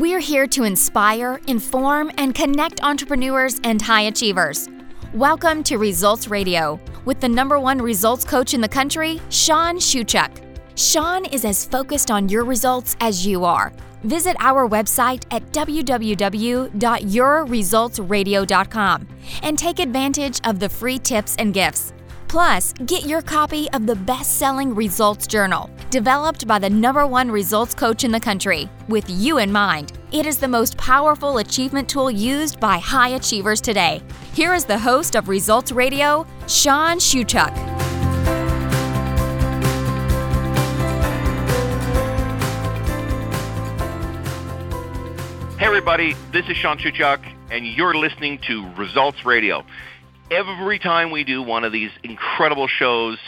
We're here to inspire, inform, and connect entrepreneurs and high achievers. Welcome to Results Radio with the number one results coach in the country, Sean Shuchuk. Sean is as focused on your results as you are. Visit our website at www.yourresultsradio.com and take advantage of the free tips and gifts. Plus, get your copy of the best selling Results Journal, developed by the number one results coach in the country, with you in mind. It is the most powerful achievement tool used by high achievers today. Here is the host of Results Radio, Sean Shuchuk. Hey, everybody, this is Sean Shuchuk, and you're listening to Results Radio every time we do one of these incredible shows,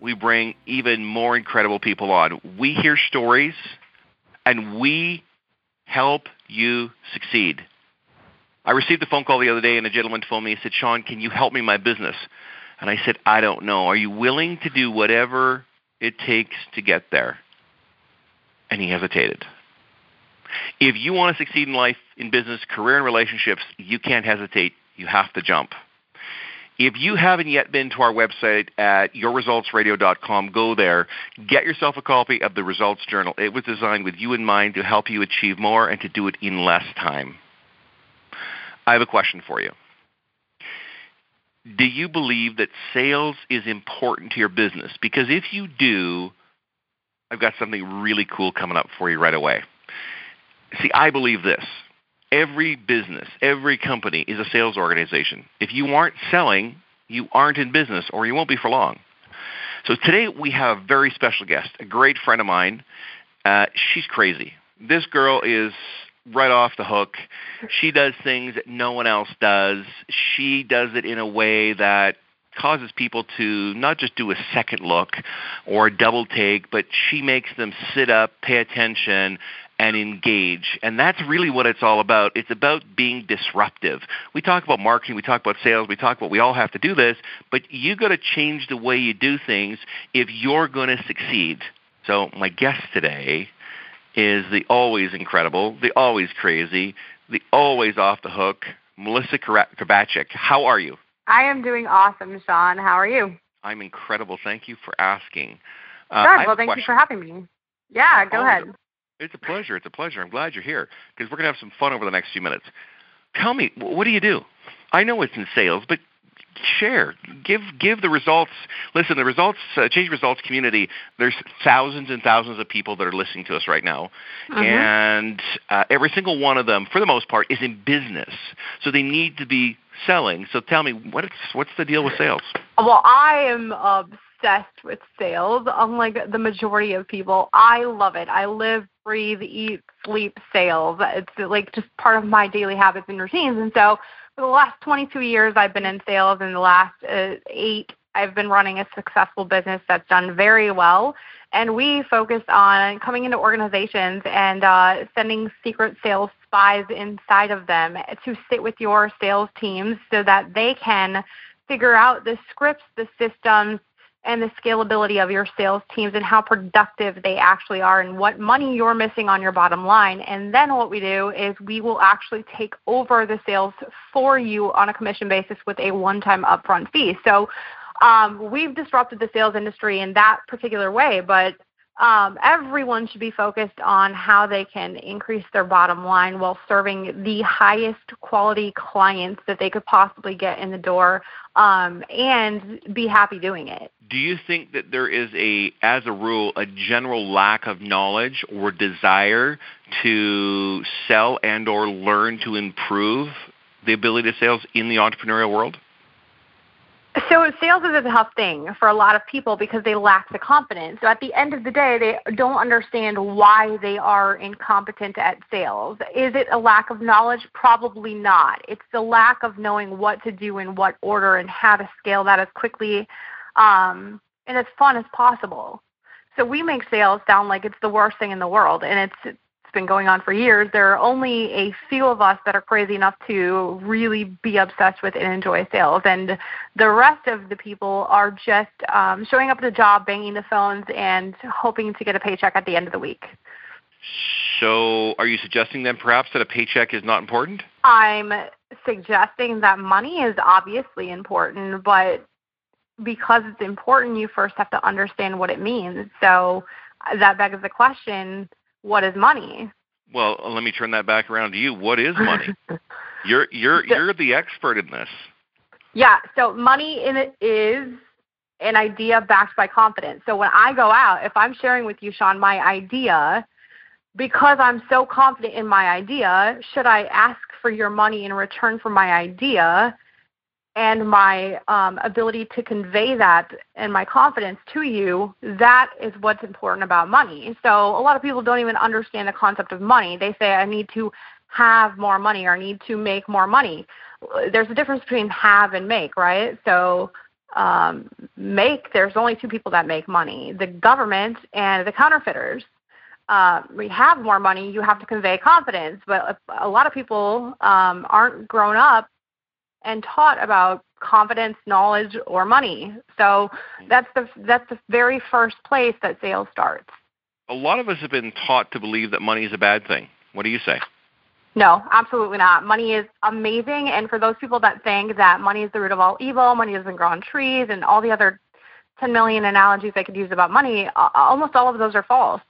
we bring even more incredible people on. We hear stories and we help you succeed. I received a phone call the other day and a gentleman phoned me and said, Sean, can you help me my business? And I said, I don't know. Are you willing to do whatever it takes to get there? And he hesitated. If you want to succeed in life, in business, career, and relationships, you can't hesitate. You have to jump. If you haven't yet been to our website at yourresultsradio.com, go there. Get yourself a copy of the Results Journal. It was designed with you in mind to help you achieve more and to do it in less time. I have a question for you. Do you believe that sales is important to your business? Because if you do, I've got something really cool coming up for you right away. See, I believe this every business, every company is a sales organization. If you aren't selling, you aren't in business or you won't be for long. So today we have a very special guest, a great friend of mine. Uh, she's crazy. This girl is right off the hook. She does things that no one else does. She does it in a way that causes people to not just do a second look or a double take, but she makes them sit up, pay attention, and engage. And that's really what it's all about. It's about being disruptive. We talk about marketing, we talk about sales, we talk about we all have to do this, but you got to change the way you do things if you're going to succeed. So my guest today is the always incredible, the always crazy, the always off the hook, Melissa Krivachek. How are you? I am doing awesome, Sean. How are you? I'm incredible. Thank you for asking. Uh, sure. Well, thank you for having me. Yeah, go ahead. It's a pleasure. It's a pleasure. I'm glad you're here because we're going to have some fun over the next few minutes. Tell me, what do you do? I know it's in sales, but share give give the results listen the results uh, change results community there's thousands and thousands of people that are listening to us right now mm-hmm. and uh, every single one of them for the most part is in business so they need to be selling so tell me what's what's the deal with sales well i am obsessed with sales unlike the majority of people i love it i live breathe, eat, sleep sales. It's like just part of my daily habits and routines. And so for the last 22 years, I've been in sales. In the last uh, eight, I've been running a successful business that's done very well. And we focus on coming into organizations and uh, sending secret sales spies inside of them to sit with your sales teams so that they can figure out the scripts, the systems, and the scalability of your sales teams and how productive they actually are and what money you're missing on your bottom line. And then what we do is we will actually take over the sales for you on a commission basis with a one time upfront fee. So um, we've disrupted the sales industry in that particular way, but um, everyone should be focused on how they can increase their bottom line while serving the highest quality clients that they could possibly get in the door um, and be happy doing it. Do you think that there is a, as a rule, a general lack of knowledge or desire to sell and or learn to improve the ability to sales in the entrepreneurial world? So sales is a tough thing for a lot of people because they lack the confidence. So at the end of the day, they don't understand why they are incompetent at sales. Is it a lack of knowledge? Probably not. It's the lack of knowing what to do in what order and how to scale that as quickly um, and as fun as possible. So we make sales sound like it's the worst thing in the world, and it's it's been going on for years. There are only a few of us that are crazy enough to really be obsessed with and enjoy sales, and the rest of the people are just um, showing up at the job, banging the phones, and hoping to get a paycheck at the end of the week. So, are you suggesting then perhaps that a paycheck is not important? I'm suggesting that money is obviously important, but because it's important, you first have to understand what it means. So uh, that begs the question what is money? Well, uh, let me turn that back around to you. What is money? you're you're you're the expert in this. Yeah, so money in it is an idea backed by confidence. So when I go out, if I'm sharing with you, Sean, my idea, because I'm so confident in my idea, should I ask for your money in return for my idea and my um, ability to convey that and my confidence to you? That is what's important about money. So a lot of people don't even understand the concept of money. They say, I need to have more money or I need to make more money. There's a difference between have and make, right? So um, make, there's only two people that make money the government and the counterfeiters uh, we have more money, you have to convey confidence. But a, a lot of people um, aren't grown up and taught about confidence, knowledge, or money. So mm-hmm. that's the that's the very first place that sales starts. A lot of us have been taught to believe that money is a bad thing. What do you say? No, absolutely not. Money is amazing, and for those people that think that money is the root of all evil, money doesn't grow on trees, and all the other 10 million analogies I could use about money, almost all of those are false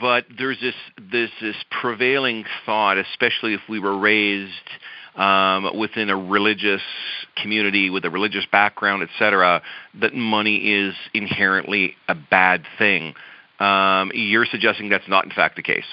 but there's this this this prevailing thought, especially if we were raised um, within a religious community with a religious background, etc., that money is inherently a bad thing. Um, you're suggesting that's not in fact the case.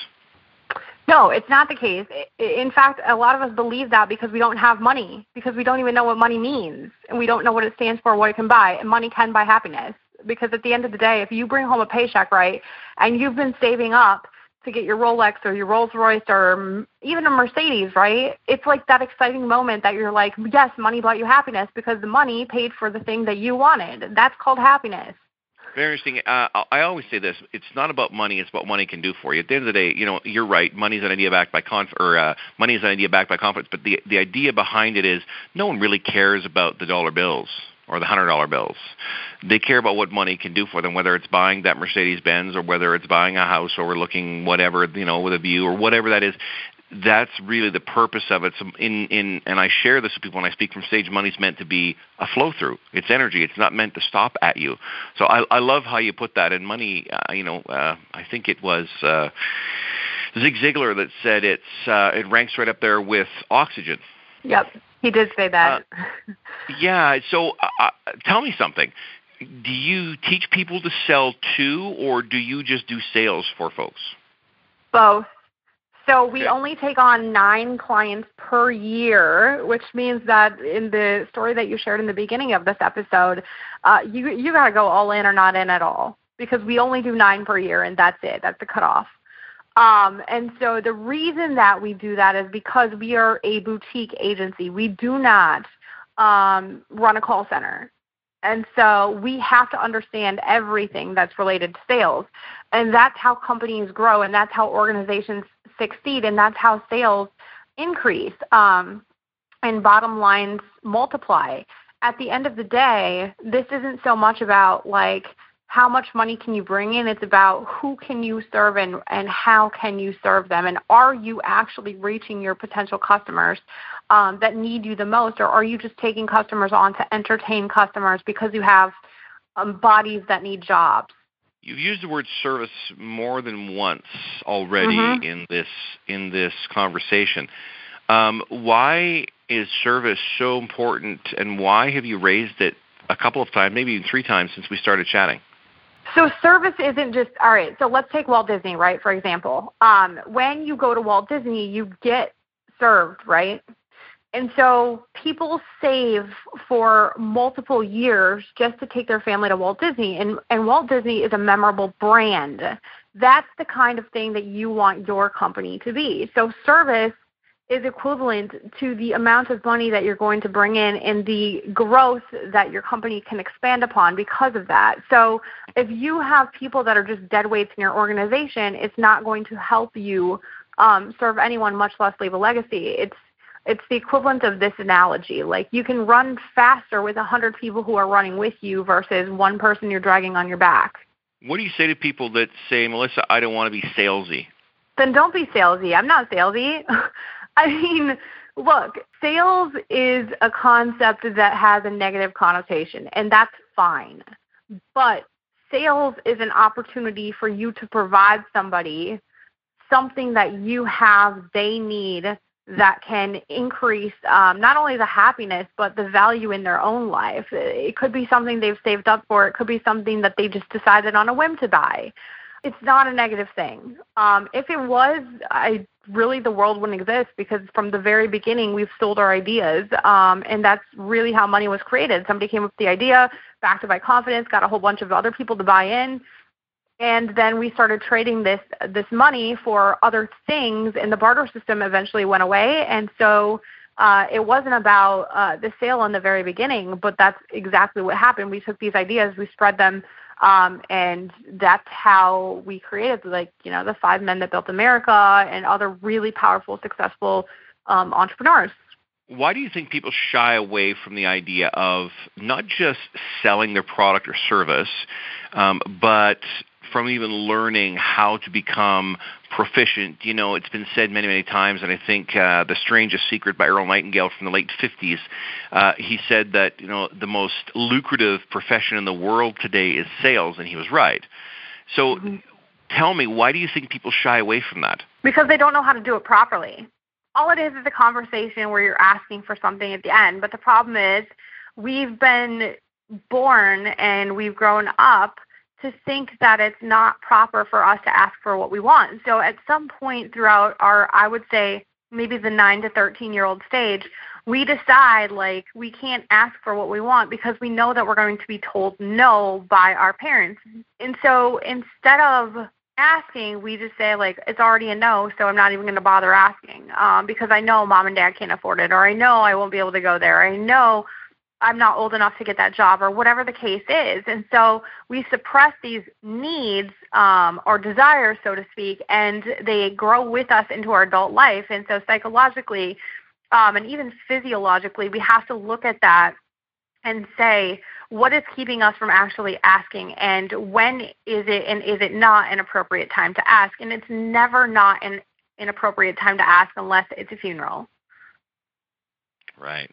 No, it's not the case. In fact, a lot of us believe that because we don't have money, because we don't even know what money means, and we don't know what it stands for, what it can buy. And money can buy happiness because at the end of the day, if you bring home a paycheck, right, and you've been saving up to get your Rolex or your Rolls Royce or even a Mercedes, right? It's like that exciting moment that you're like, yes, money bought you happiness because the money paid for the thing that you wanted. That's called happiness. Very interesting. Uh, I always say this: it's not about money; it's what money can do for you. At the end of the day, you know, you're right. Money is an idea backed by conf- or uh, money is an idea backed by confidence. But the the idea behind it is no one really cares about the dollar bills or the hundred dollar bills. They care about what money can do for them, whether it's buying that Mercedes Benz or whether it's buying a house or looking whatever you know with a view or whatever that is. That's really the purpose of it. So in in and I share this with people when I speak from stage. Money's meant to be a flow through. It's energy. It's not meant to stop at you. So I I love how you put that. And money, uh, you know, uh, I think it was. Uh, Zig Ziglar that said it's uh, it ranks right up there with oxygen. Yep. He did say that. Uh, yeah. So uh, uh, tell me something. Do you teach people to sell too, or do you just do sales for folks? Both. So we okay. only take on nine clients per year, which means that in the story that you shared in the beginning of this episode, uh, you you got to go all in or not in at all because we only do nine per year, and that's it. That's the cutoff. Um, and so the reason that we do that is because we are a boutique agency. We do not um, run a call center. And so we have to understand everything that's related to sales. And that's how companies grow, and that's how organizations succeed, and that's how sales increase um, and bottom lines multiply. At the end of the day, this isn't so much about like, how much money can you bring in it's about who can you serve and, and how can you serve them and are you actually reaching your potential customers um, that need you the most or are you just taking customers on to entertain customers because you have um, bodies that need jobs You've used the word service more than once already mm-hmm. in this in this conversation. Um, why is service so important, and why have you raised it a couple of times, maybe even three times since we started chatting? So service isn't just all right. So let's take Walt Disney, right? For example, um, when you go to Walt Disney, you get served, right? And so people save for multiple years just to take their family to Walt Disney. And, and Walt Disney is a memorable brand. That's the kind of thing that you want your company to be. So service is equivalent to the amount of money that you're going to bring in and the growth that your company can expand upon because of that. So if you have people that are just dead weights in your organization, it's not going to help you um, serve anyone, much less leave a legacy. It's it's the equivalent of this analogy. Like you can run faster with a hundred people who are running with you versus one person you're dragging on your back. What do you say to people that say, Melissa, I don't want to be salesy? then don't be salesy. I'm not salesy. I mean, look, sales is a concept that has a negative connotation, and that's fine. But sales is an opportunity for you to provide somebody something that you have they need that can increase um, not only the happiness but the value in their own life. It could be something they've saved up for. It could be something that they just decided on a whim to buy. It's not a negative thing. Um, if it was, I really the world wouldn't exist because from the very beginning we've sold our ideas, um, and that's really how money was created. Somebody came up with the idea, backed it by confidence, got a whole bunch of other people to buy in, and then we started trading this this money for other things and the barter system eventually went away and so uh, it wasn't about uh, the sale in the very beginning but that's exactly what happened we took these ideas we spread them um, and that's how we created like you know the five men that built america and other really powerful successful um, entrepreneurs. Why do you think people shy away from the idea of not just selling their product or service, um, but from even learning how to become proficient. You know, it's been said many, many times, and I think uh, The Strangest Secret by Earl Nightingale from the late 50s, uh, he said that, you know, the most lucrative profession in the world today is sales, and he was right. So mm-hmm. tell me, why do you think people shy away from that? Because they don't know how to do it properly. All it is is a conversation where you're asking for something at the end, but the problem is we've been born and we've grown up to think that it's not proper for us to ask for what we want. So at some point throughout our, I would say, maybe the 9 to 13 year old stage, we decide like we can't ask for what we want because we know that we're going to be told no by our parents. And so instead of asking, we just say like it's already a no, so I'm not even going to bother asking um, because I know mom and dad can't afford it, or I know I won't be able to go there. I know I'm not old enough to get that job or whatever the case is. And so we suppress these needs um, or desires, so to speak, and they grow with us into our adult life. And so psychologically um, and even physiologically, we have to look at that and say, what is keeping us from actually asking and when is it and is it not an appropriate time to ask? And it's never not an inappropriate time to ask unless it's a funeral. Right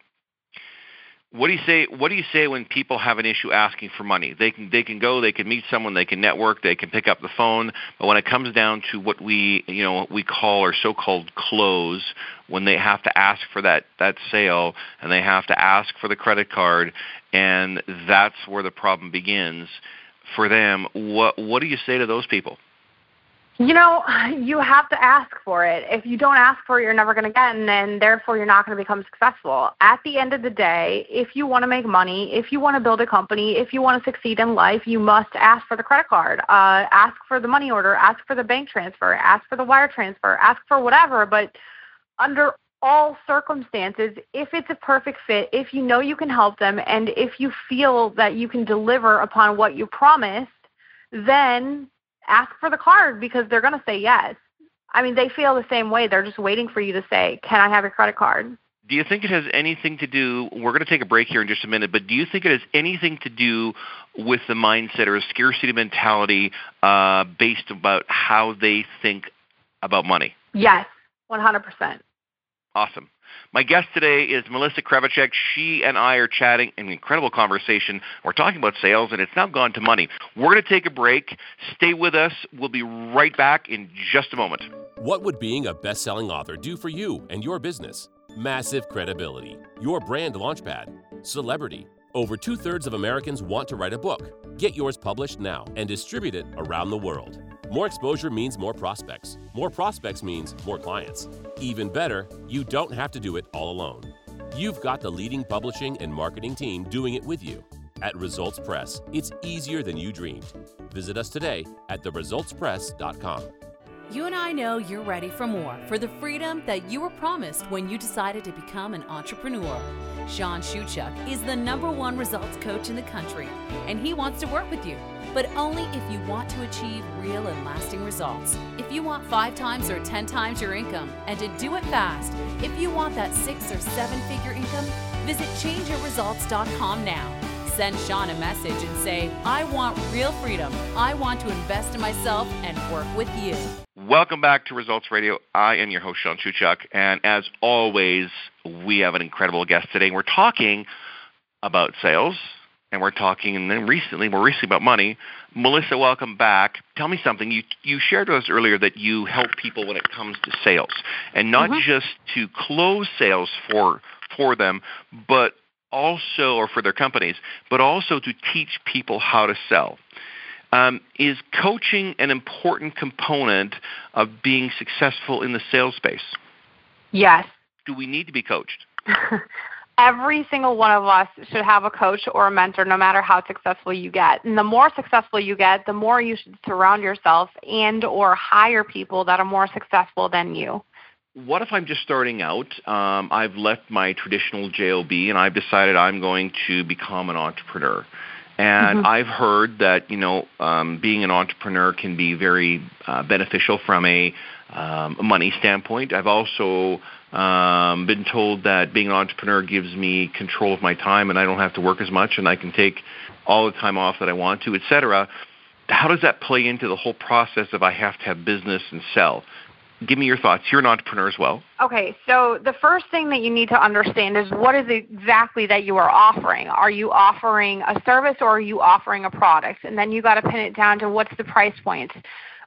what do you say what do you say when people have an issue asking for money? They can they can go they can meet someone they can network they can pick up the phone. But when it comes down to what we you know what we call or so-called close when they have to ask for that that sale and they have to ask for the credit card and that's where the problem begins for them what what do you say to those people you know, you have to ask for it. If you don't ask for it, you're never going to get it, and therefore you're not going to become successful. At the end of the day, if you want to make money, if you want to build a company, if you want to succeed in life, you must ask for the credit card, uh, ask for the money order, ask for the bank transfer, ask for the wire transfer, ask for whatever. But under all circumstances, if it's a perfect fit, if you know you can help them, and if you feel that you can deliver upon what you promised, then ask for the card because they're going to say yes. I mean, they feel the same way. They're just waiting for you to say, "Can I have your credit card?" Do you think it has anything to do? We're going to take a break here in just a minute, but do you think it has anything to do with the mindset or a scarcity mentality uh, based about how they think about money? Yes, one hundred percent. Awesome. My guest today is Melissa Krivachek. She and I are chatting an incredible conversation. We're talking about sales, and it's now gone to money. We're going to take a break. Stay with us. We'll be right back in just a moment. What would being a best selling author do for you and your business? Massive credibility, your brand launchpad, celebrity. Over two thirds of Americans want to write a book. Get yours published now and distribute it around the world. More exposure means more prospects. More prospects means more clients. Even better, you don't have to do it all alone. You've got the leading publishing and marketing team doing it with you. At Results Press, it's easier than you dreamed. Visit us today at theresultspress.com. You and I know you're ready for more, for the freedom that you were promised when you decided to become an entrepreneur. Sean Shuchuk is the number one results coach in the country, and he wants to work with you but only if you want to achieve real and lasting results. If you want five times or 10 times your income and to do it fast, if you want that six or seven figure income, visit changeyourresults.com now. Send Sean a message and say, I want real freedom. I want to invest in myself and work with you. Welcome back to Results Radio. I am your host, Sean Shuchuk, and as always, we have an incredible guest today. We're talking about sales, and we're talking, and then recently, more recently, about money. Melissa, welcome back. Tell me something. You you shared with us earlier that you help people when it comes to sales, and not mm-hmm. just to close sales for for them, but also, or for their companies, but also to teach people how to sell. Um, is coaching an important component of being successful in the sales space? Yes. Do we need to be coached? Every single one of us should have a coach or a mentor, no matter how successful you get. And the more successful you get, the more you should surround yourself and or hire people that are more successful than you what if I'm just starting out? Um, I've left my traditional JOB and I've decided I'm going to become an entrepreneur. And mm-hmm. I've heard that you know um, being an entrepreneur can be very uh, beneficial from a, um, money standpoint. I've also um, been told that being an entrepreneur gives me control of my time, and I don't have to work as much, and I can take all the time off that I want to, etc. How does that play into the whole process of I have to have business and sell? Give me your thoughts. You're an entrepreneur as well. Okay, so the first thing that you need to understand is what is exactly that you are offering. Are you offering a service or are you offering a product? And then you got to pin it down to what's the price point.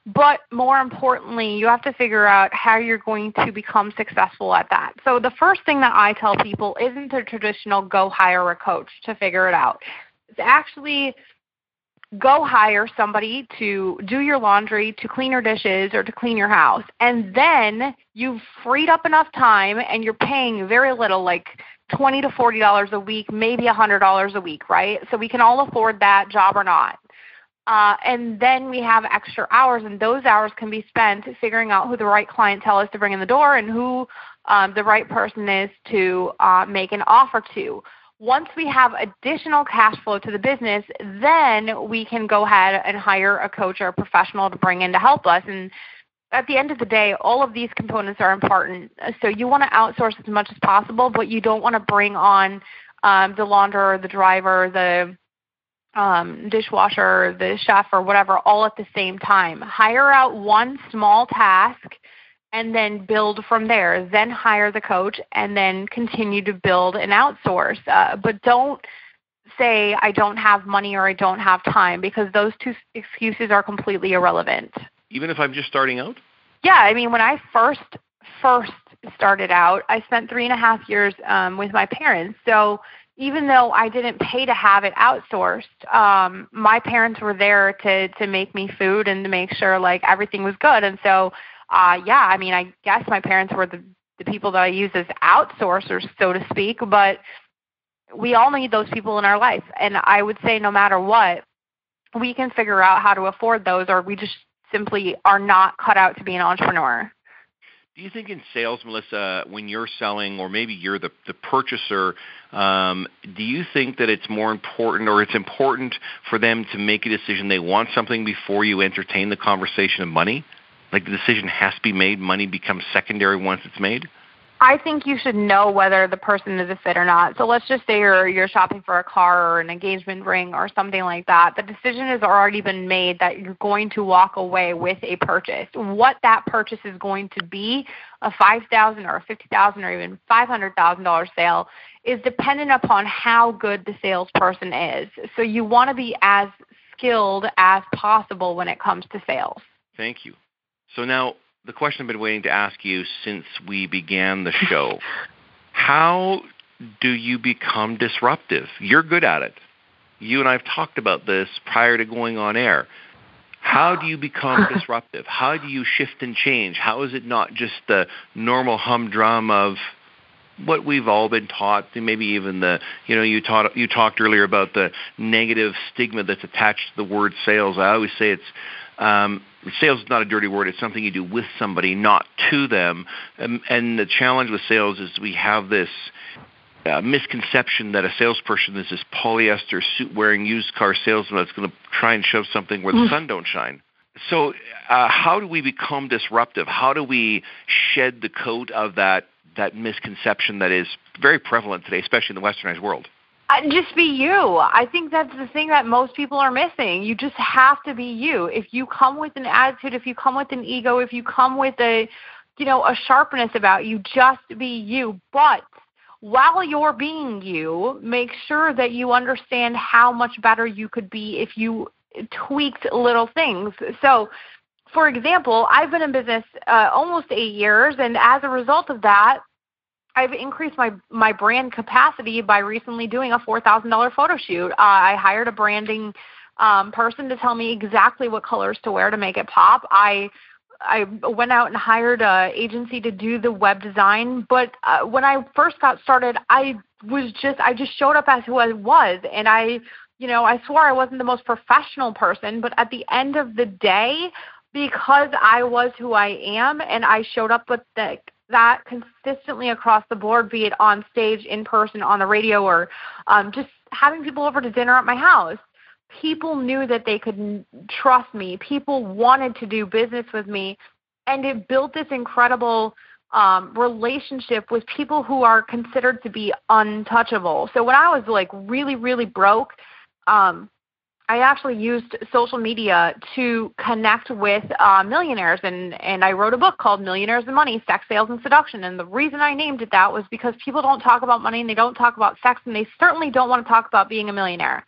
But more importantly, you have to figure out how you're going to become successful at that. So the first thing that I tell people isn't a traditional go hire a coach to figure it out. It's actually go hire somebody to do your laundry, to clean your dishes, or to clean your house. And then you've freed up enough time and you're paying very little, like twenty to forty dollars a week, maybe a hundred dollars a week, right? So we can all afford that job or not. Uh, and then we have extra hours, and those hours can be spent figuring out who the right clientele is to bring in the door and who um, the right person is to uh, make an offer to. Once we have additional cash flow to the business, then we can go ahead and hire a coach or a professional to bring in to help us. And at the end of the day, all of these components are important. So you want to outsource as much as possible, but you don't want to bring on um, the launderer, the driver, the um, dishwasher, the chef, or whatever, all at the same time. Hire out one small task and then build from there. Then hire the coach and then continue to build and outsource. Uh, but don't say I don't have money or I don't have time because those two excuses are completely irrelevant. Even if I'm just starting out? Yeah, I mean when I first first started out, I spent three and a half years um, with my parents. So even though I didn't pay to have it outsourced, um, my parents were there to to make me food and to make sure like everything was good. And so uh, yeah, I mean, I guess my parents were the, the people that I use as outsourcers, so to speak, but we all need those people in our life. And I would say no matter what, we can figure out how to afford those or we just simply are not cut out to be an entrepreneur. Do you think in sales, Melissa, when you're selling, or maybe you're the, the purchaser, um, do you think that it's more important, or it's important for them to make a decision they want something before you entertain the conversation of money? Like the decision has to be made, money becomes secondary once it's made? I think you should know whether the person is a fit or not. So let's just say you're you're shopping for a car or an engagement ring or something like that. The decision has already been made that you're going to walk away with a purchase. What that purchase is going to be, a five thousand or a fifty thousand or even five hundred thousand dollar sale, is dependent upon how good the salesperson is. So you want to be as skilled as possible when it comes to sales. Thank you. So now the question I've been waiting to ask you since we began the show. How do you become disruptive? You're good at it. You and I have talked about this prior to going on air. How do you become disruptive? How do you shift and change? How is it not just the normal humdrum of what we've all been taught, maybe even the you know you taught you talked earlier about the negative stigma that's attached to the word sales. I always say it's um, sales is not a dirty word. It's something you do with somebody, not to them. Um, and the challenge with sales is we have this uh, misconception that a salesperson is this polyester suit wearing used car salesman that's going to try and shove something where the mm. sun don't shine. So, uh, how do we become disruptive? How do we shed the coat of that that misconception that is very prevalent today, especially in the westernized world? Just be you. I think that's the thing that most people are missing. You just have to be you. If you come with an attitude, if you come with an ego, if you come with a, you know, a sharpness about you, just be you. But while you're being you, make sure that you understand how much better you could be if you tweaked little things. So, for example, I've been in business uh, almost eight years, and as a result of that, I've increased my my brand capacity by recently doing a four thousand dollar photo shoot. Uh, I hired a branding um, person to tell me exactly what colors to wear to make it pop. I I went out and hired a agency to do the web design. But uh, when I first got started, I was just I just showed up as who I was, and I you know I swore I wasn't the most professional person. But at the end of the day, because I was who I am, and I showed up with the that consistently across the board, be it on stage, in person, on the radio, or um, just having people over to dinner at my house. People knew that they could trust me. People wanted to do business with me, and it built this incredible um, relationship with people who are considered to be untouchable. So when I was like really, really broke, um, I actually used social media to connect with uh, millionaires, and and I wrote a book called Millionaires and Money: Sex, Sales, and Seduction. And the reason I named it that was because people don't talk about money, and they don't talk about sex, and they certainly don't want to talk about being a millionaire.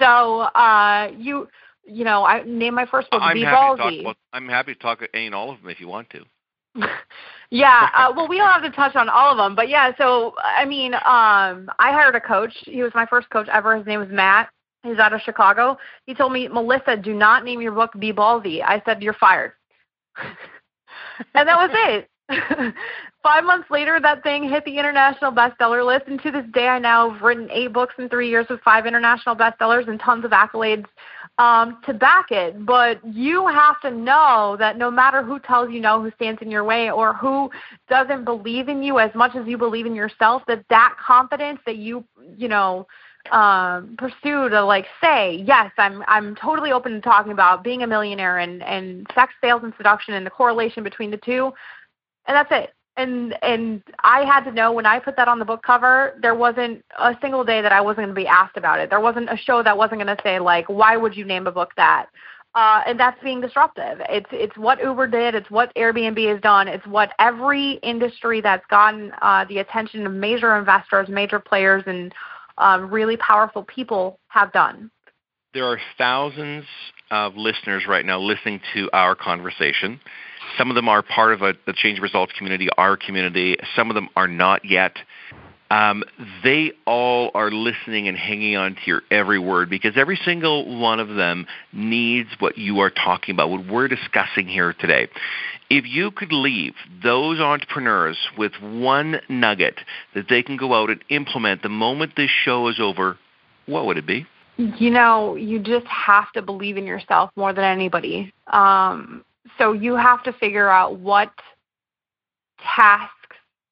So uh, you you know, I named my first book I'm Be happy Ballsy. To talk about, I'm happy to talk any and all of them if you want to. yeah, uh, well, we don't have to touch on all of them, but yeah. So I mean, um, I hired a coach. He was my first coach ever. His name was Matt He's out of Chicago. He told me, Melissa, do not name your book Be Ballsy. I said, You're fired. and that was it. Five months later, that thing hit the international bestseller list, and to this day, I now have written eight books in three years with five international bestsellers and tons of accolades um, to back it. But you have to know that no matter who tells you no, who stands in your way, or who doesn't believe in you as much as you believe in yourself, that that confidence that you, you know, um, pursue to like say yes i'm i'm totally open to talking about being a millionaire and and sex sales and seduction and the correlation between the two and that's it and and i had to know when i put that on the book cover there wasn't a single day that i wasn't going to be asked about it there wasn't a show that wasn't going to say like why would you name a book that uh, and that's being disruptive. It's it's what Uber did. It's what Airbnb has done. It's what every industry that's gotten uh, the attention of major investors, major players, and um, really powerful people have done. There are thousands of listeners right now listening to our conversation. Some of them are part of a, the Change Results community, our community. Some of them are not yet. Um, they all are listening and hanging on to your every word because every single one of them needs what you are talking about, what we're discussing here today. If you could leave those entrepreneurs with one nugget that they can go out and implement the moment this show is over, what would it be? You know, you just have to believe in yourself more than anybody. Um, so you have to figure out what tasks,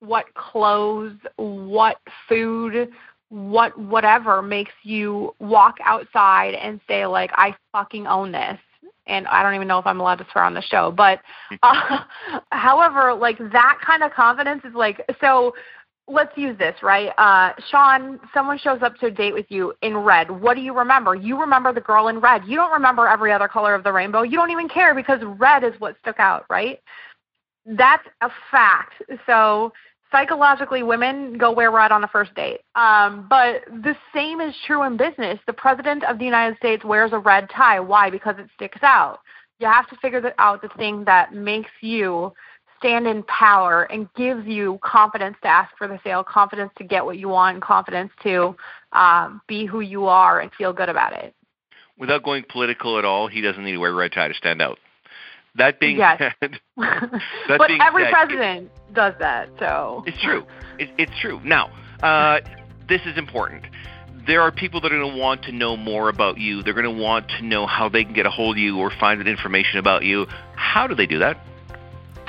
what clothes, what food, what whatever makes you walk outside and say like I fucking own this and I don't even know if I'm allowed to swear on the show, but uh, however, like that kind of confidence is like so. Let's use this, right? Uh, Sean, someone shows up to a date with you in red. What do you remember? You remember the girl in red. You don't remember every other color of the rainbow. You don't even care because red is what stuck out, right? That's a fact. So psychologically women go wear red on a first date. Um, but the same is true in business. The president of the United States wears a red tie. Why? Because it sticks out. You have to figure out the thing that makes you stand in power and gives you confidence to ask for the sale, confidence to get what you want, confidence to um, be who you are and feel good about it. Without going political at all, he doesn't need to wear a red tie to stand out. That being yes. said, but being every said, president does that. So it's true. It, it's true. Now, uh, this is important. There are people that are going to want to know more about you. They're going to want to know how they can get a hold of you or find that information about you. How do they do that?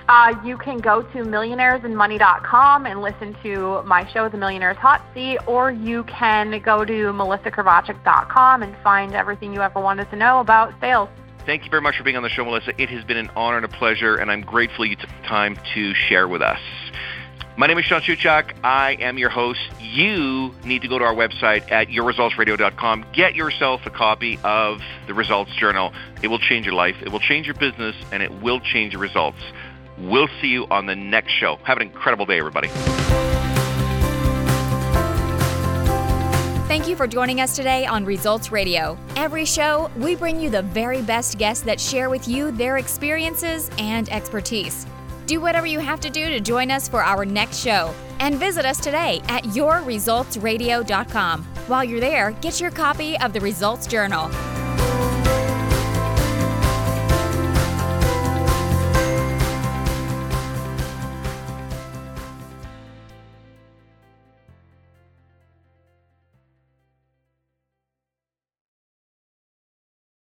Uh, you can go to millionairesandmoney.com and listen to my show, The Millionaire's Hot Seat, or you can go to melissakrivachek.com and find everything you ever wanted to know about sales. Thank you very much for being on the show, Melissa. It has been an honor and a pleasure, and I'm grateful you took the time to share with us. My name is Sean Shuchuk. I am your host. You need to go to our website at yourresultsradio.com. Get yourself a copy of the Results Journal. It will change your life, it will change your business, and it will change your results. We'll see you on the next show. Have an incredible day, everybody. Thank you for joining us today on Results Radio. Every show, we bring you the very best guests that share with you their experiences and expertise. Do whatever you have to do to join us for our next show. And visit us today at yourresultsradio.com. While you're there, get your copy of the Results Journal.